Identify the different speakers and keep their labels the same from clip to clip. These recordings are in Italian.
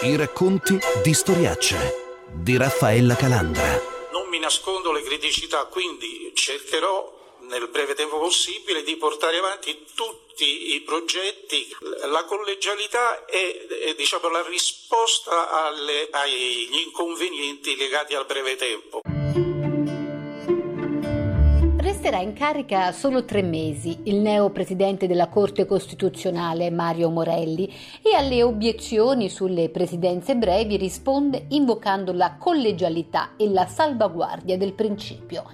Speaker 1: I racconti di Storiaccia di Raffaella Calandra.
Speaker 2: Non mi nascondo le criticità, quindi cercherò nel breve tempo possibile di portare avanti tutti i progetti. La collegialità è, è diciamo, la risposta alle, agli inconvenienti legati al breve tempo.
Speaker 3: Resterà in carica solo tre mesi il neo presidente della Corte Costituzionale Mario Morelli e alle obiezioni sulle presidenze brevi risponde invocando la collegialità e la salvaguardia del principio.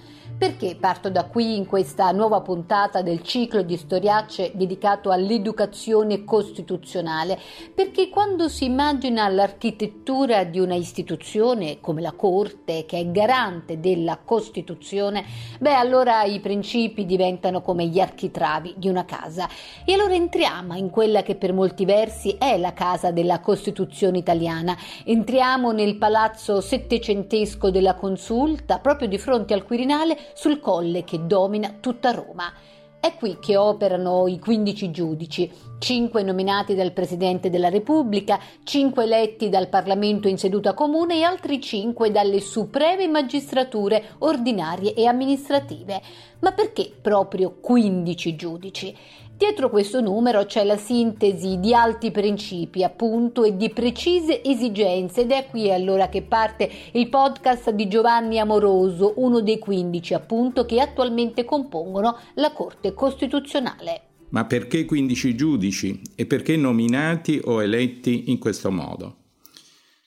Speaker 3: Perché parto da qui in questa nuova puntata del ciclo di storiacce dedicato all'educazione costituzionale? Perché quando si immagina l'architettura di una istituzione come la Corte, che è garante della Costituzione, beh allora i principi diventano come gli architravi di una casa. E allora entriamo in quella che per molti versi è la casa della Costituzione italiana. Entriamo nel palazzo settecentesco della Consulta, proprio di fronte al Quirinale, sul colle che domina tutta Roma. È qui che operano i 15 giudici, 5 nominati dal Presidente della Repubblica, 5 eletti dal Parlamento in seduta comune e altri 5 dalle supreme magistrature ordinarie e amministrative. Ma perché proprio 15 giudici? Dietro questo numero c'è la sintesi di alti principi, appunto, e di precise esigenze ed è qui allora che parte il podcast di Giovanni Amoroso, uno dei 15 appunto che attualmente compongono la Corte Costituzionale.
Speaker 4: Ma perché 15 giudici e perché nominati o eletti in questo modo?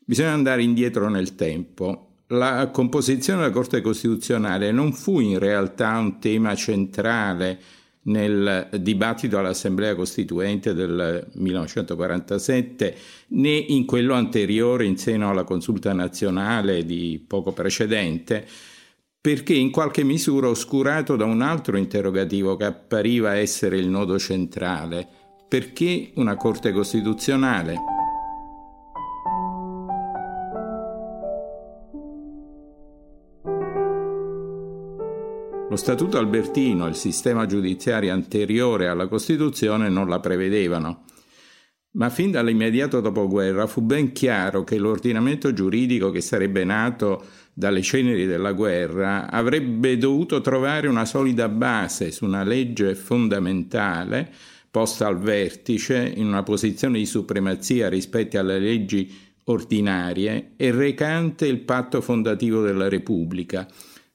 Speaker 4: Bisogna andare indietro nel tempo. La composizione della Corte Costituzionale non fu in realtà un tema centrale nel dibattito all'Assemblea Costituente del 1947 né in quello anteriore in seno alla consulta nazionale di poco precedente, perché in qualche misura oscurato da un altro interrogativo che appariva essere il nodo centrale. Perché una Corte Costituzionale? Statuto albertino e il sistema giudiziario anteriore alla Costituzione non la prevedevano. Ma fin dall'immediato dopoguerra fu ben chiaro che l'ordinamento giuridico che sarebbe nato dalle ceneri della guerra avrebbe dovuto trovare una solida base su una legge fondamentale posta al vertice in una posizione di supremazia rispetto alle leggi ordinarie e recante il patto fondativo della Repubblica,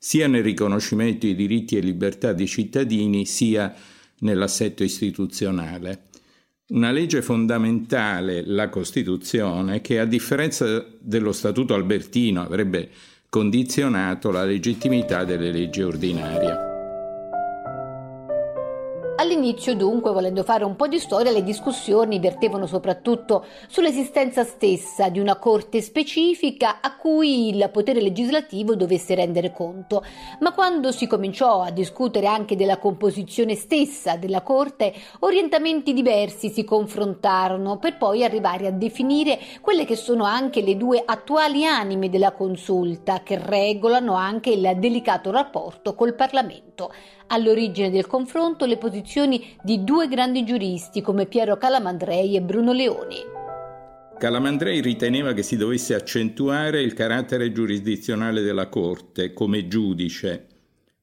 Speaker 4: sia nel riconoscimento di diritti e libertà dei cittadini, sia nell'assetto istituzionale. Una legge fondamentale, la Costituzione, che a differenza dello Statuto albertino avrebbe condizionato la legittimità delle leggi ordinarie.
Speaker 3: All'inizio, dunque, volendo fare un po' di storia, le discussioni vertevano soprattutto sull'esistenza stessa di una corte specifica a cui il potere legislativo dovesse rendere conto. Ma quando si cominciò a discutere anche della composizione stessa della corte, orientamenti diversi si confrontarono per poi arrivare a definire quelle che sono anche le due attuali anime della consulta che regolano anche il delicato rapporto col Parlamento. All'origine del confronto le posizioni di due grandi giuristi come Piero Calamandrei e Bruno Leoni.
Speaker 4: Calamandrei riteneva che si dovesse accentuare il carattere giurisdizionale della Corte come giudice.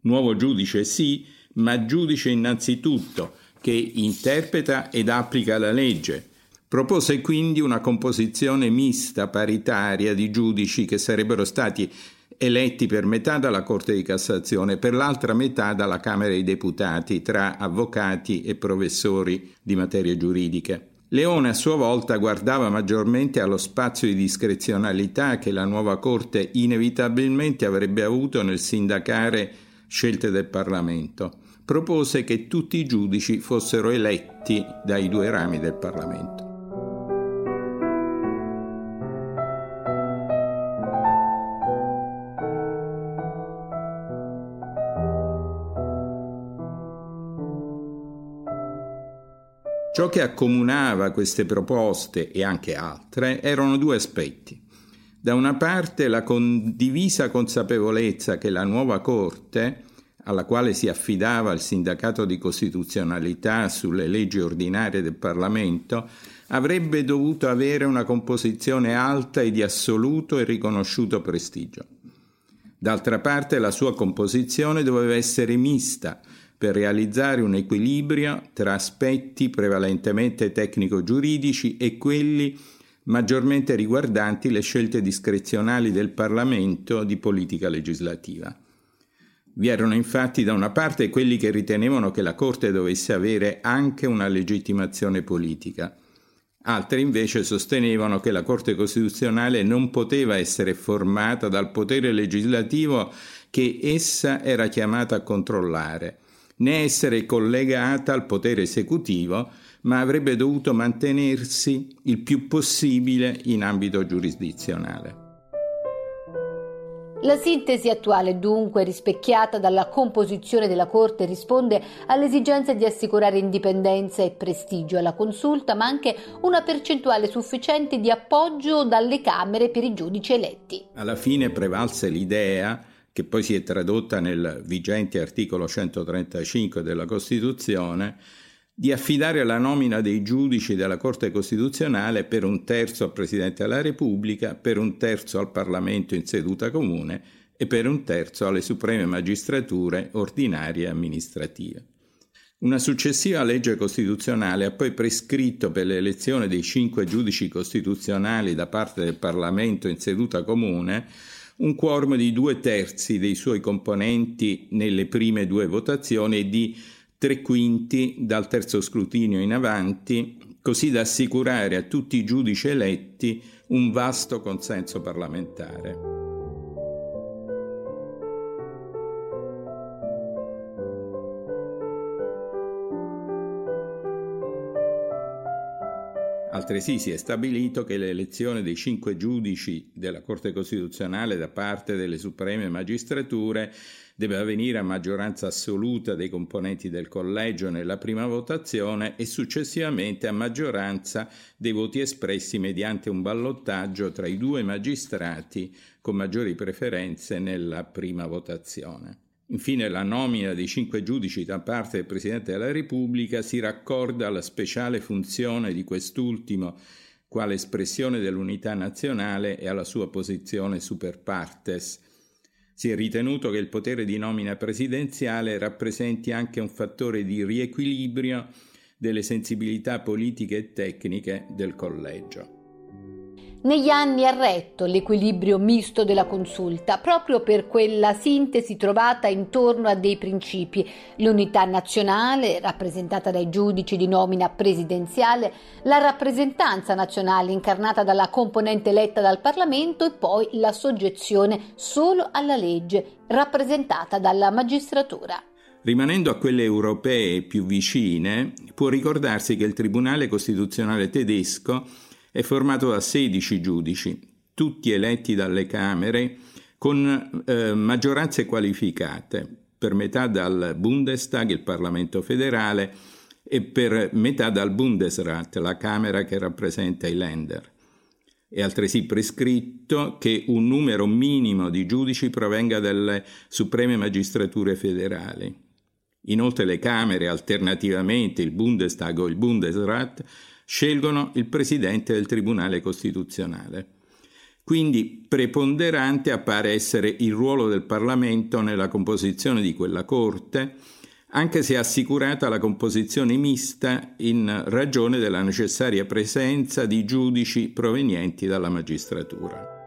Speaker 4: Nuovo giudice sì, ma giudice innanzitutto, che interpreta ed applica la legge. Propose quindi una composizione mista, paritaria di giudici che sarebbero stati eletti per metà dalla Corte di Cassazione e per l'altra metà dalla Camera dei Deputati, tra avvocati e professori di materie giuridiche. Leone a sua volta guardava maggiormente allo spazio di discrezionalità che la nuova Corte inevitabilmente avrebbe avuto nel sindacare scelte del Parlamento. Propose che tutti i giudici fossero eletti dai due rami del Parlamento. Ciò che accomunava queste proposte e anche altre erano due aspetti. Da una parte la condivisa consapevolezza che la nuova Corte alla quale si affidava il sindacato di costituzionalità sulle leggi ordinarie del Parlamento, avrebbe dovuto avere una composizione alta e di assoluto e riconosciuto prestigio. D'altra parte la sua composizione doveva essere mista per realizzare un equilibrio tra aspetti prevalentemente tecnico-giuridici e quelli maggiormente riguardanti le scelte discrezionali del Parlamento di politica legislativa. Vi erano infatti da una parte quelli che ritenevano che la Corte dovesse avere anche una legittimazione politica, Altri invece sostenevano che la Corte Costituzionale non poteva essere formata dal potere legislativo che essa era chiamata a controllare, né essere collegata al potere esecutivo, ma avrebbe dovuto mantenersi il più possibile in ambito giurisdizionale.
Speaker 3: La sintesi attuale, dunque, rispecchiata dalla composizione della Corte, risponde all'esigenza di assicurare indipendenza e prestigio alla consulta, ma anche una percentuale sufficiente di appoggio dalle Camere per i giudici eletti.
Speaker 4: Alla fine prevalse l'idea che poi si è tradotta nel vigente articolo 135 della Costituzione, di affidare la nomina dei giudici della Corte Costituzionale per un terzo al Presidente della Repubblica, per un terzo al Parlamento in seduta comune e per un terzo alle supreme magistrature ordinarie e amministrative. Una successiva legge costituzionale ha poi prescritto per l'elezione dei cinque giudici costituzionali da parte del Parlamento in seduta comune un quorum di due terzi dei suoi componenti nelle prime due votazioni e di tre quinti dal terzo scrutinio in avanti, così da assicurare a tutti i giudici eletti un vasto consenso parlamentare. Altresì si è stabilito che l'elezione dei cinque giudici della Corte Costituzionale da parte delle supreme magistrature deve avvenire a maggioranza assoluta dei componenti del collegio nella prima votazione e successivamente a maggioranza dei voti espressi mediante un ballottaggio tra i due magistrati con maggiori preferenze nella prima votazione. Infine la nomina dei cinque giudici da parte del Presidente della Repubblica si raccorda alla speciale funzione di quest'ultimo quale espressione dell'unità nazionale e alla sua posizione super partes. Si è ritenuto che il potere di nomina presidenziale rappresenti anche un fattore di riequilibrio delle sensibilità politiche e tecniche del collegio.
Speaker 3: Negli anni ha retto l'equilibrio misto della consulta, proprio per quella sintesi trovata intorno a dei principi, l'unità nazionale, rappresentata dai giudici di nomina presidenziale, la rappresentanza nazionale incarnata dalla componente eletta dal Parlamento e poi la soggezione solo alla legge, rappresentata dalla magistratura.
Speaker 4: Rimanendo a quelle europee più vicine, può ricordarsi che il Tribunale Costituzionale tedesco è formato da 16 giudici, tutti eletti dalle Camere con eh, maggioranze qualificate, per metà dal Bundestag, il Parlamento federale, e per metà dal Bundesrat, la Camera che rappresenta i Länder. È altresì prescritto che un numero minimo di giudici provenga dalle supreme magistrature federali. Inoltre le Camere, alternativamente il Bundestag o il Bundesrat, scelgono il presidente del Tribunale Costituzionale. Quindi preponderante appare essere il ruolo del Parlamento nella composizione di quella Corte, anche se assicurata la composizione mista in ragione della necessaria presenza di giudici provenienti dalla magistratura.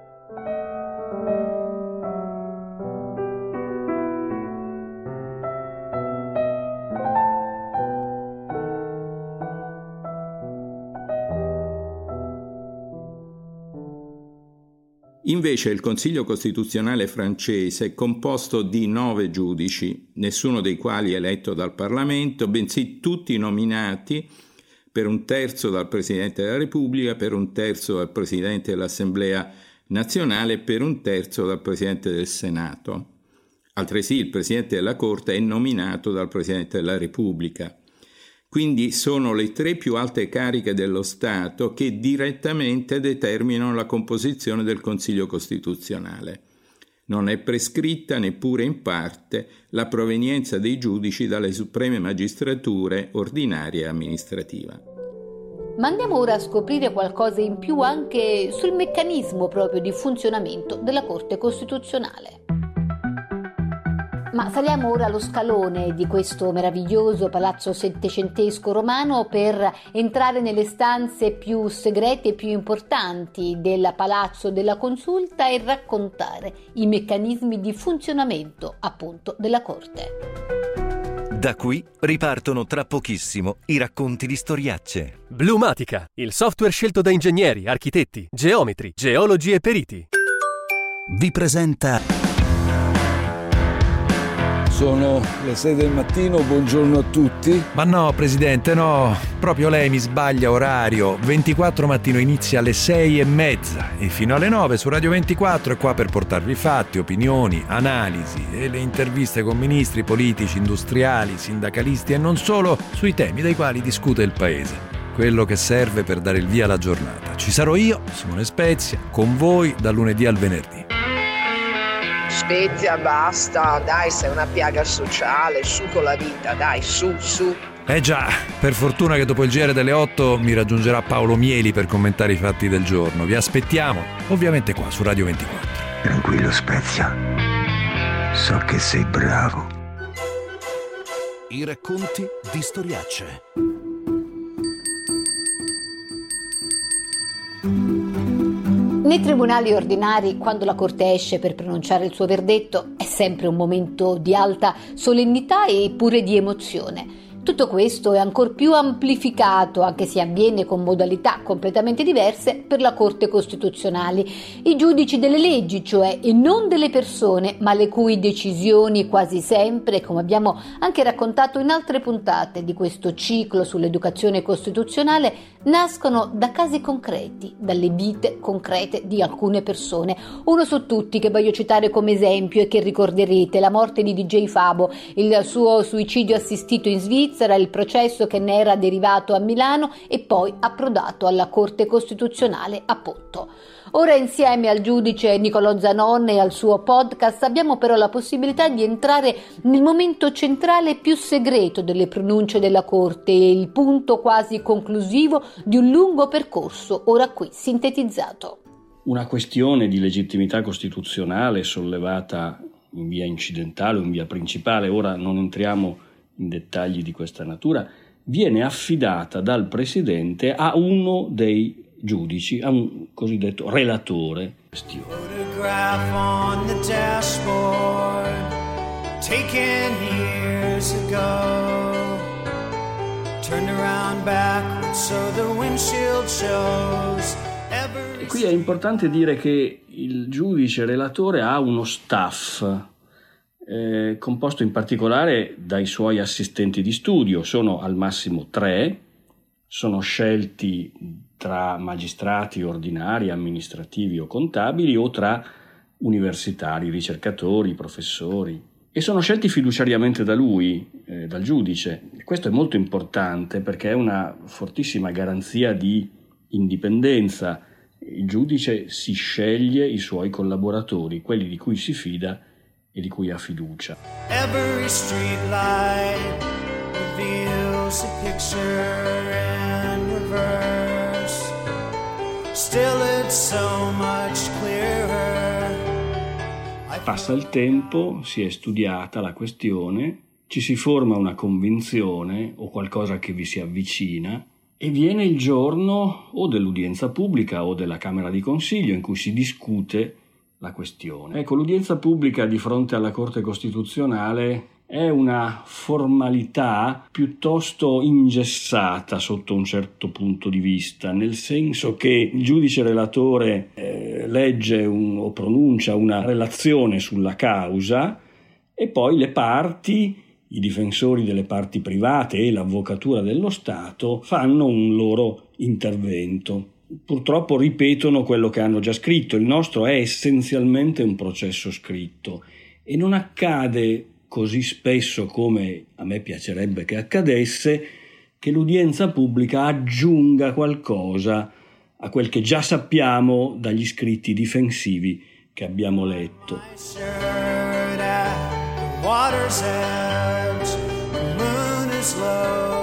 Speaker 4: Invece il Consiglio Costituzionale francese è composto di nove giudici, nessuno dei quali eletto dal Parlamento, bensì tutti nominati per un terzo dal Presidente della Repubblica, per un terzo dal Presidente dell'Assemblea nazionale e per un terzo dal Presidente del Senato. Altresì il Presidente della Corte è nominato dal Presidente della Repubblica. Quindi sono le tre più alte cariche dello Stato che direttamente determinano la composizione del Consiglio Costituzionale. Non è prescritta neppure in parte la provenienza dei giudici dalle supreme magistrature ordinaria e amministrativa.
Speaker 3: Ma andiamo ora a scoprire qualcosa in più anche sul meccanismo proprio di funzionamento della Corte Costituzionale. Ma saliamo ora allo scalone di questo meraviglioso palazzo settecentesco romano per entrare nelle stanze più segrete e più importanti del palazzo della consulta e raccontare i meccanismi di funzionamento appunto della corte.
Speaker 1: Da qui ripartono tra pochissimo i racconti di storiacce.
Speaker 5: Blumatica, il software scelto da ingegneri, architetti, geometri, geologi e periti.
Speaker 1: Vi presenta
Speaker 6: sono le 6 del mattino, buongiorno a tutti.
Speaker 7: Ma no, Presidente, no, proprio lei mi sbaglia orario. 24 mattino inizia alle 6 e mezza e fino alle 9 su Radio 24 è qua per portarvi fatti, opinioni, analisi e le interviste con ministri, politici, industriali, sindacalisti e non solo sui temi dei quali discute il Paese. Quello che serve per dare il via alla giornata. Ci sarò io, Simone Spezia, con voi dal lunedì al venerdì.
Speaker 8: Spezia, basta, dai, sei una piaga sociale, su con la vita, dai, su, su.
Speaker 7: Eh già, per fortuna che dopo il GR delle 8 mi raggiungerà Paolo Mieli per commentare i fatti del giorno. Vi aspettiamo, ovviamente qua su Radio 24.
Speaker 9: Tranquillo Spezia, so che sei bravo.
Speaker 1: I racconti di storiacce.
Speaker 3: Nei tribunali ordinari, quando la Corte esce per pronunciare il suo verdetto, è sempre un momento di alta solennità e pure di emozione. Tutto questo è ancor più amplificato, anche se avviene con modalità completamente diverse, per la Corte Costituzionale. I giudici delle leggi, cioè, e non delle persone, ma le cui decisioni quasi sempre, come abbiamo anche raccontato in altre puntate di questo ciclo sull'educazione costituzionale, nascono da casi concreti, dalle vite concrete di alcune persone. Uno su tutti che voglio citare come esempio e che ricorderete, la morte di DJ Fabo, il suo suicidio assistito in Svizzera, Svizzera il processo che ne era derivato a Milano e poi approdato alla Corte Costituzionale a Ponto. Ora insieme al giudice Niccolò Zanon e al suo podcast abbiamo però la possibilità di entrare nel momento centrale più segreto delle pronunce della Corte il punto quasi conclusivo di un lungo percorso, ora qui sintetizzato.
Speaker 10: Una questione di legittimità costituzionale sollevata in via incidentale o in via principale, ora non entriamo in dettagli di questa natura, viene affidata dal Presidente a uno dei giudici, a un cosiddetto relatore. E qui è importante dire che il giudice relatore ha uno staff eh, composto in particolare dai suoi assistenti di studio, sono al massimo tre, sono scelti tra magistrati ordinari, amministrativi o contabili o tra universitari, ricercatori, professori e sono scelti fiduciariamente da lui, eh, dal giudice. Questo è molto importante perché è una fortissima garanzia di indipendenza. Il giudice si sceglie i suoi collaboratori, quelli di cui si fida e di cui ha fiducia. Every street light reveals a picture in reverse. Still it's so much clearer. Passa il tempo, si è studiata la questione, ci si forma una convinzione o qualcosa che vi si avvicina e viene il giorno o dell'udienza pubblica o della Camera di Consiglio in cui si discute la questione. Ecco, l'udienza pubblica di fronte alla Corte Costituzionale è una formalità piuttosto ingessata sotto un certo punto di vista, nel senso che il giudice relatore eh, legge un, o pronuncia una relazione sulla causa e poi le parti, i difensori delle parti private e l'avvocatura dello Stato fanno un loro intervento purtroppo ripetono quello che hanno già scritto. Il nostro è essenzialmente un processo scritto e non accade così spesso come a me piacerebbe che accadesse che l'udienza pubblica aggiunga qualcosa a quel che già sappiamo dagli scritti difensivi che abbiamo letto. In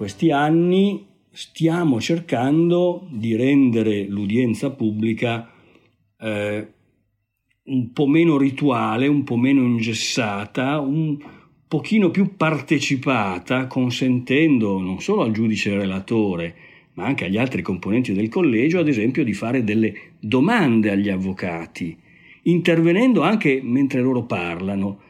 Speaker 10: questi anni stiamo cercando di rendere l'udienza pubblica eh, un po' meno rituale, un po' meno ingessata, un pochino più partecipata, consentendo non solo al giudice relatore, ma anche agli altri componenti del collegio, ad esempio, di fare delle domande agli avvocati, intervenendo anche mentre loro parlano,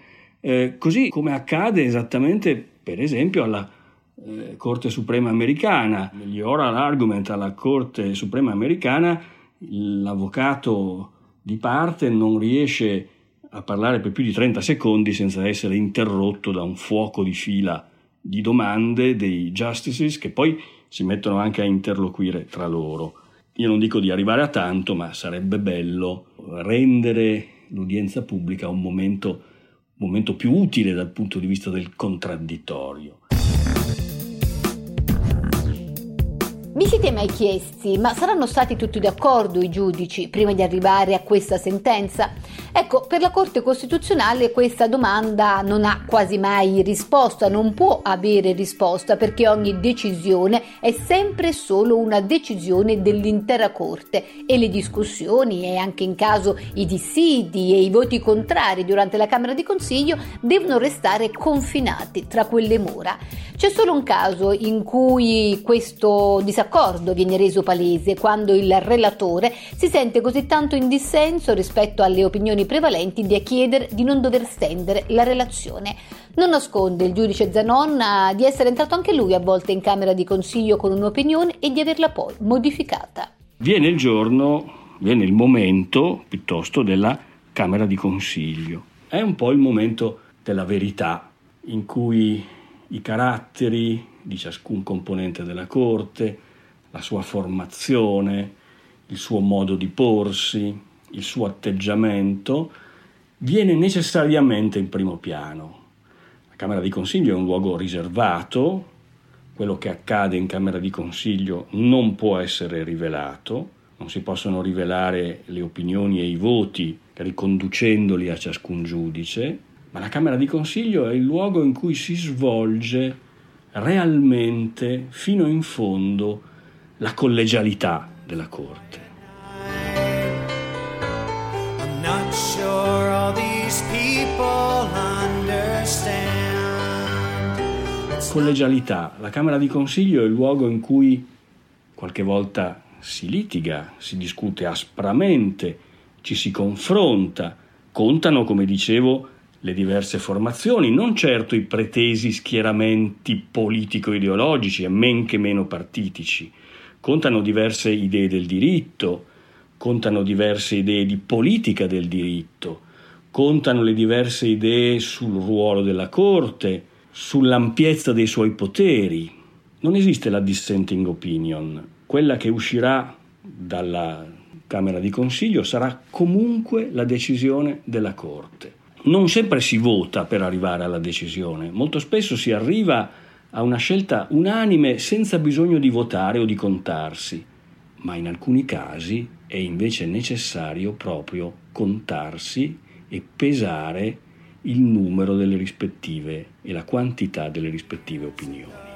Speaker 10: eh, così come accade esattamente, per esempio, alla eh, Corte Suprema americana. Negli oral argument alla Corte Suprema americana, l'avvocato di parte non riesce a parlare per più di 30 secondi senza essere interrotto da un fuoco di fila di domande dei justices che poi si mettono anche a interloquire tra loro. Io non dico di arrivare a tanto, ma sarebbe bello rendere l'udienza pubblica un momento, un momento più utile dal punto di vista del contraddittorio.
Speaker 3: Vi siete mai chiesti, ma saranno stati tutti d'accordo i giudici prima di arrivare a questa sentenza? Ecco, per la Corte Costituzionale questa domanda non ha quasi mai risposta, non può avere risposta perché ogni decisione è sempre solo una decisione dell'intera Corte e le discussioni e anche in caso i dissidi e i voti contrari durante la Camera di Consiglio devono restare confinati tra quelle mura. C'è solo un caso in cui questo disaccordo viene reso palese, quando il relatore si sente così tanto in dissenso rispetto alle opinioni prevalenti da chiedere di non dover stendere la relazione. Non nasconde il giudice Zanon di essere entrato anche lui a volte in Camera di Consiglio con un'opinione e di averla poi modificata.
Speaker 10: Viene il giorno, viene il momento piuttosto della Camera di Consiglio. È un po' il momento della verità in cui i caratteri di ciascun componente della Corte, la sua formazione, il suo modo di porsi, il suo atteggiamento, viene necessariamente in primo piano. La Camera di Consiglio è un luogo riservato, quello che accade in Camera di Consiglio non può essere rivelato, non si possono rivelare le opinioni e i voti riconducendoli a ciascun giudice, ma la Camera di Consiglio è il luogo in cui si svolge realmente, fino in fondo, la collegialità della Corte. Collegialità. La Camera di Consiglio è il luogo in cui qualche volta si litiga, si discute aspramente, ci si confronta, contano, come dicevo, le diverse formazioni, non certo i pretesi schieramenti politico-ideologici e men che meno partitici. Contano diverse idee del diritto, contano diverse idee di politica del diritto, contano le diverse idee sul ruolo della Corte, sull'ampiezza dei suoi poteri. Non esiste la dissenting opinion. Quella che uscirà dalla Camera di Consiglio sarà comunque la decisione della Corte non sempre si vota per arrivare alla decisione, molto spesso si arriva a una scelta unanime senza bisogno di votare o di contarsi, ma in alcuni casi è invece necessario proprio contarsi e pesare il numero delle rispettive e la quantità delle rispettive opinioni.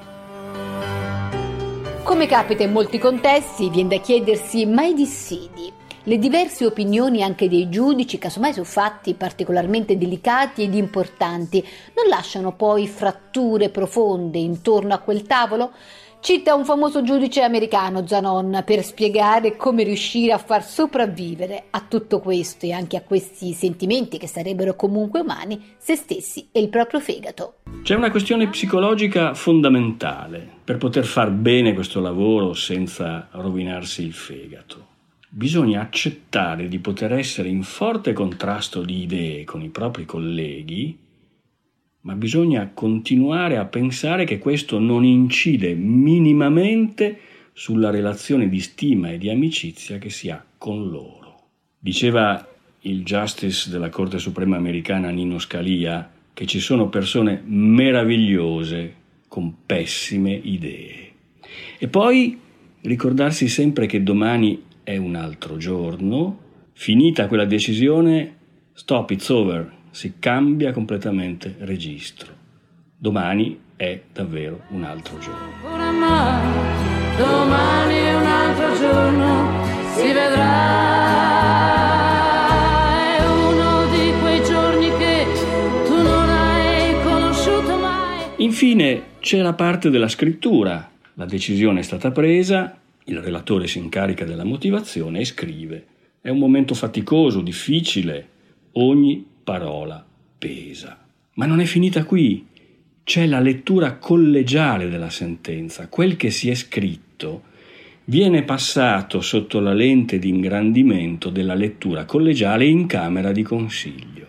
Speaker 3: Come capita in molti contesti, viene da chiedersi ma i dissidi le diverse opinioni anche dei giudici, casomai su fatti particolarmente delicati ed importanti, non lasciano poi fratture profonde intorno a quel tavolo? Cita un famoso giudice americano, Zanon, per spiegare come riuscire a far sopravvivere a tutto questo e anche a questi sentimenti che sarebbero comunque umani, se stessi e il proprio fegato.
Speaker 10: C'è una questione psicologica fondamentale per poter far bene questo lavoro senza rovinarsi il fegato bisogna accettare di poter essere in forte contrasto di idee con i propri colleghi, ma bisogna continuare a pensare che questo non incide minimamente sulla relazione di stima e di amicizia che si ha con loro. Diceva il Justice della Corte Suprema americana Nino Scalia che ci sono persone meravigliose con pessime idee. E poi ricordarsi sempre che domani è un altro giorno, finita quella decisione, stop, it's over, si cambia completamente registro. Domani è davvero un altro giorno. Oramai, domani è un altro giorno, si vedrà. Infine c'è la parte della scrittura. La decisione è stata presa, il relatore si incarica della motivazione e scrive. È un momento faticoso, difficile, ogni parola pesa. Ma non è finita qui. C'è la lettura collegiale della sentenza. Quel che si è scritto viene passato sotto la lente di ingrandimento della lettura collegiale in Camera di Consiglio.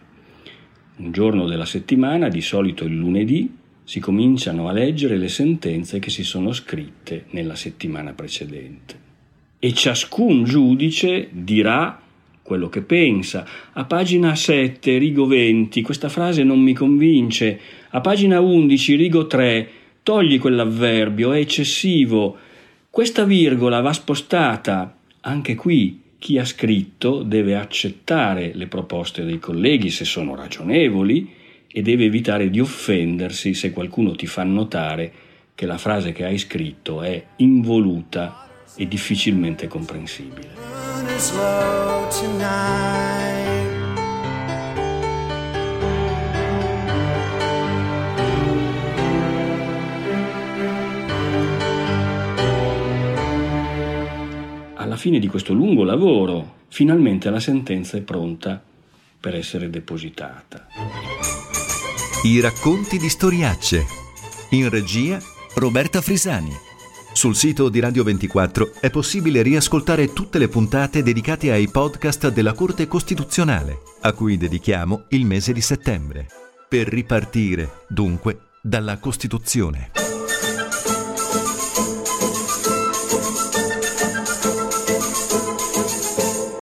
Speaker 10: Un giorno della settimana, di solito il lunedì, si cominciano a leggere le sentenze che si sono scritte nella settimana precedente. E ciascun giudice dirà quello che pensa. A pagina 7, rigo 20, questa frase non mi convince. A pagina 11, rigo 3, togli quell'avverbio, è eccessivo. Questa virgola va spostata. Anche qui chi ha scritto deve accettare le proposte dei colleghi se sono ragionevoli e deve evitare di offendersi se qualcuno ti fa notare che la frase che hai scritto è involuta e difficilmente comprensibile. Alla fine di questo lungo lavoro, finalmente la sentenza è pronta per essere depositata.
Speaker 1: I racconti di storiacce. In regia Roberta Frisani. Sul sito di Radio 24 è possibile riascoltare tutte le puntate dedicate ai podcast della Corte Costituzionale, a cui dedichiamo il mese di settembre. Per ripartire, dunque, dalla Costituzione.